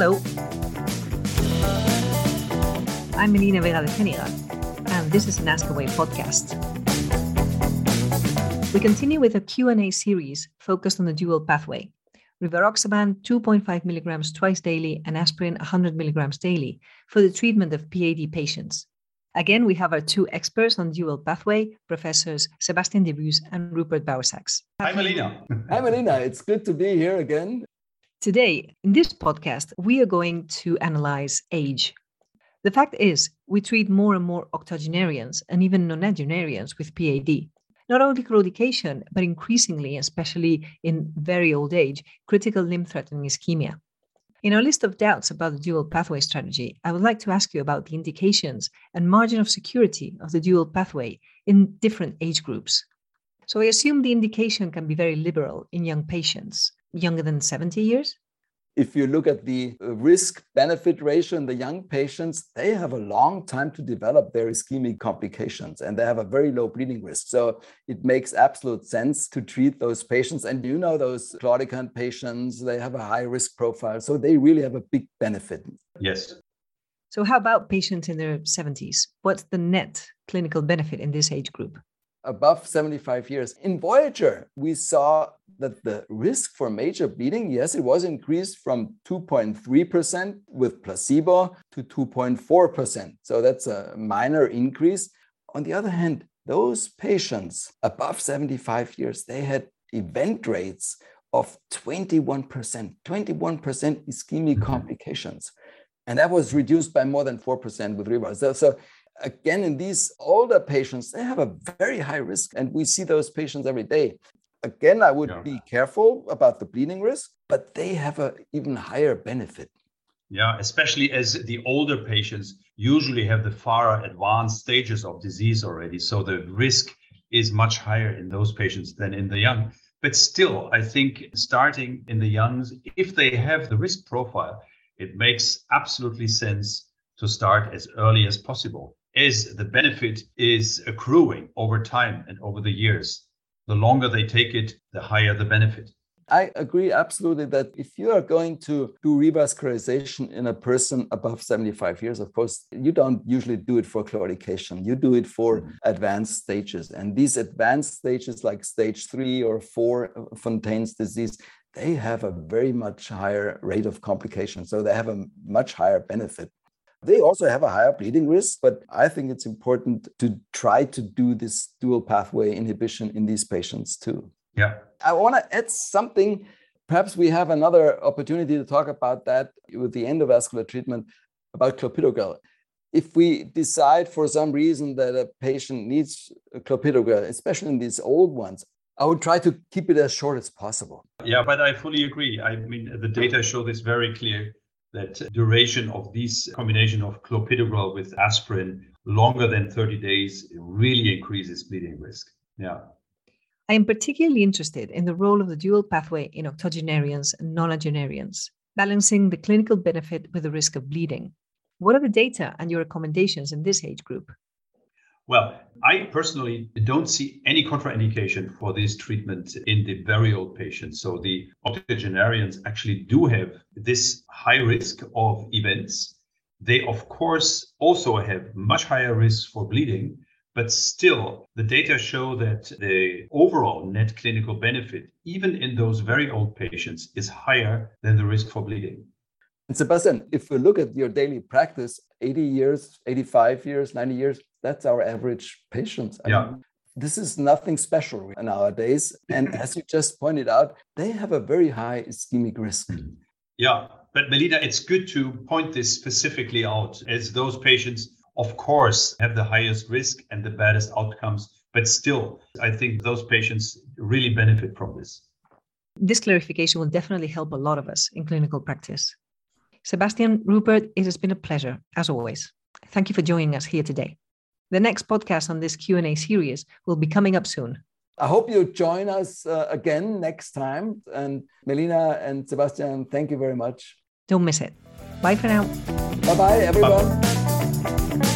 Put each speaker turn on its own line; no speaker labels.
Hello. I'm Melina Vega de Ceniga, and this is an Ask Away podcast. We continue with a Q&A series focused on the dual pathway, rivaroxaban 2.5 milligrams twice daily and aspirin 100 milligrams daily for the treatment of PAD patients. Again, we have our two experts on dual pathway, professors Sebastian Debus and Rupert Bauersachs.
Hi, Melina.
Hi, Melina. It's good to be here again.
Today, in this podcast, we are going to analyze age. The fact is, we treat more and more octogenarians and even nonagenarians with PAD. Not only claudication, but increasingly, especially in very old age, critical limb threatening ischemia. In our list of doubts about the dual pathway strategy, I would like to ask you about the indications and margin of security of the dual pathway in different age groups. So I assume the indication can be very liberal in young patients, younger than 70 years?
if you look at the uh, risk benefit ratio in the young patients, they have a long time to develop their ischemic complications and they have a very low bleeding risk. So it makes absolute sense to treat those patients. And you know, those claudicant patients, they have a high risk profile. So they really have a big benefit.
Yes.
So, how about patients in their 70s? What's the net clinical benefit in this age group?
Above 75 years. In Voyager, we saw that the risk for major bleeding, yes, it was increased from 2.3% with placebo to 2.4%. So that's a minor increase. On the other hand, those patients above 75 years, they had event rates of 21%, 21% ischemic mm-hmm. complications. And that was reduced by more than 4% with Riva. So, so again, in these older patients, they have a very high risk, and we see those patients every day. Again, I would yeah. be careful about the bleeding risk, but they have an even higher benefit.
Yeah, especially as the older patients usually have the far advanced stages of disease already. So the risk is much higher in those patients than in the young. But still, I think starting in the youngs, if they have the risk profile, it makes absolutely sense to start as early as possible as the benefit is accruing over time and over the years. The longer they take it, the higher the benefit.
I agree absolutely that if you are going to do revascularization in a person above 75 years, of course, you don't usually do it for claudication. You do it for mm-hmm. advanced stages. And these advanced stages, like stage three or four Fontaine's disease, they have a very much higher rate of complication. So they have a much higher benefit. They also have a higher bleeding risk, but I think it's important to try to do this dual pathway inhibition in these patients too.
Yeah.
I want to add something. Perhaps we have another opportunity to talk about that with the endovascular treatment about clopidogrel. If we decide for some reason that a patient needs clopidogrel, especially in these old ones, I would try to keep it as short as possible.
Yeah, but I fully agree. I mean, the data show this very clear that duration of this combination of clopidogrel with aspirin longer than 30 days really increases bleeding risk. Yeah.
I am particularly interested in the role of the dual pathway in octogenarians and nonagenarians, balancing the clinical benefit with the risk of bleeding. What are the data and your recommendations in this age group?
Well, I personally don't see any contraindication for this treatment in the very old patients. So the octogenarians actually do have this high risk of events. They, of course, also have much higher risk for bleeding, but still, the data show that the overall net clinical benefit, even in those very old patients, is higher than the risk for bleeding.
And Sebastian, if we look at your daily practice, 80 years, 85 years, 90 years, that's our average patient.
I yeah. Mean,
this is nothing special nowadays. And as you just pointed out, they have a very high ischemic risk. Mm-hmm.
Yeah. But Melina, it's good to point this specifically out as those patients, of course, have the highest risk and the baddest outcomes. But still, I think those patients really benefit from this.
This clarification will definitely help a lot of us in clinical practice. Sebastian, Rupert, it has been a pleasure, as always. Thank you for joining us here today. The next podcast on this Q&A series will be coming up soon.
I hope you join us uh, again next time. And Melina and Sebastian, thank you very much.
Don't miss it. Bye for now.
Bye bye, everyone. Bye.